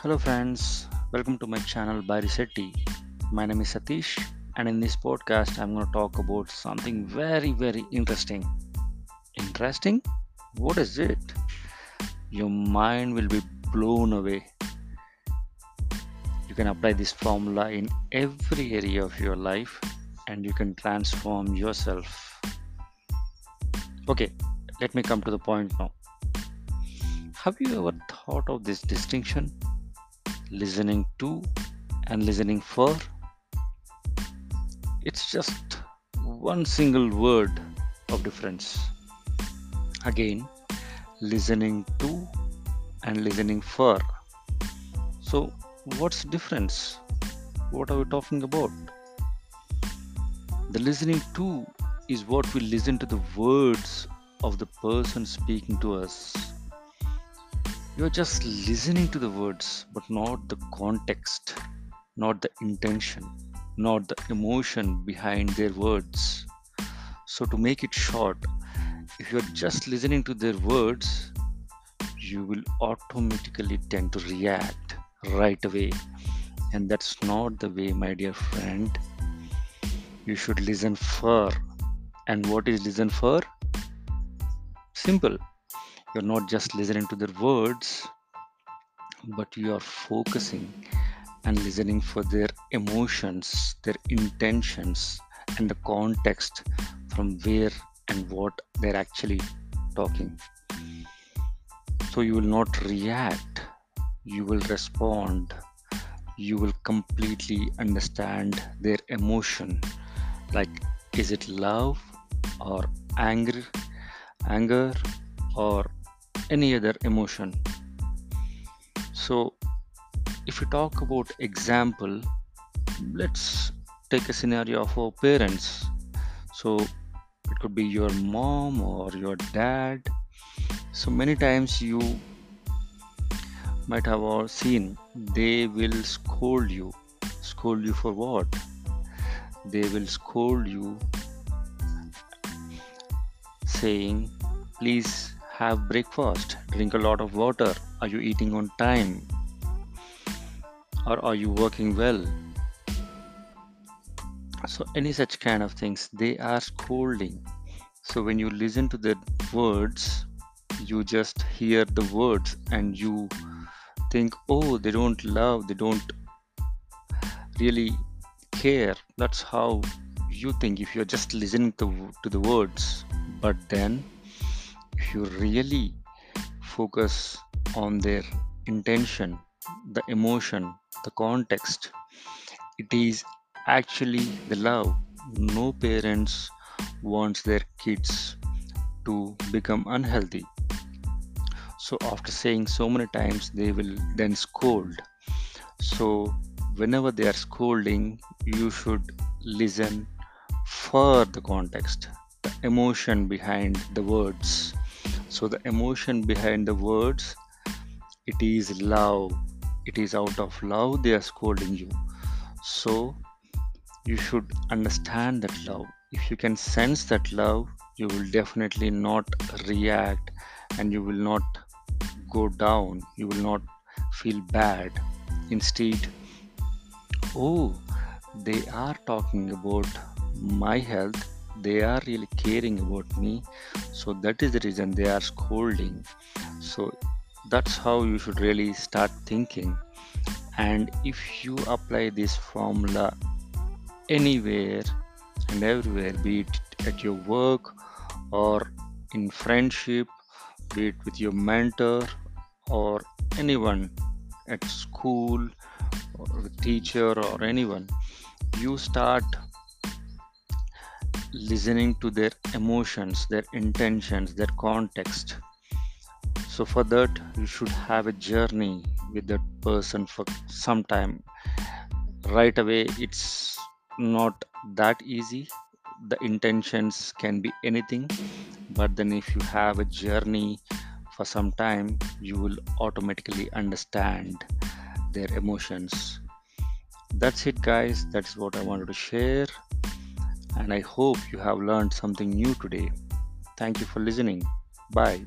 Hello, friends. Welcome to my channel Bhyrisetty. My name is Sathish, and in this podcast, I'm going to talk about something very, very interesting. Interesting? What is it? Your mind will be blown away. You can apply this formula in every area of your life and you can transform yourself. Okay, let me come to the point now. Have you ever thought of this distinction? Listening to and listening for. It's just one single word of difference. Again, listening to and listening for. So, what's difference? What are we talking about? The listening to is what we listen to the words of the person speaking to us you're just listening to the words, but not the context, not the intention, not the emotion behind their words. So, to make it short, if you're just listening to their words, you will automatically tend to react right away. And that's not the way, my dear friend. You should listen for. And what is listen for? Simple you're not just listening to their words but you are focusing and listening for their emotions their intentions and the context from where and what they're actually talking. So you will not react you will respond you will completely understand their emotion. Like is it love or anger anger or any other emotion. So if we talk about example let's take a scenario of our parents. So it could be your mom or your dad. So many times you might have seen they will scold you. Scold you for what? They will scold you saying please have breakfast, drink a lot of water. Are you eating on time? Or are you working well? So, any such kind of things, they are scolding. So, when you listen to the words, you just hear the words and you think, oh, they don't love, they don't really care. That's how you think if you're just listening to, to the words. But then if you really focus on their intention, the emotion, the context, it is actually the love. No parents wants their kids to become unhealthy. So after saying so many times, they will then scold. So whenever they are scolding, you should listen for the context, the emotion behind the words so the emotion behind the words it is love it is out of love they are scolding you. So you should understand that love. If you can sense that love you will definitely not react and you will not go down you will not feel bad. Instead oh they are talking about my health they are really caring about me. So that is the reason they are scolding. So that's how you should really start thinking. And if you apply this formula anywhere and everywhere be it at your work or in friendship be it with your mentor or anyone at school or teacher or anyone you start listening to their emotions, their intentions, their context. So, for that, you should have a journey with that person for some time. Right away, it's not that easy. The intentions can be anything, but then if you have a journey for some time, you will automatically understand their emotions. That's it, guys. That's what I wanted to share and I hope you have learned something new today. Thank you for listening. Bye.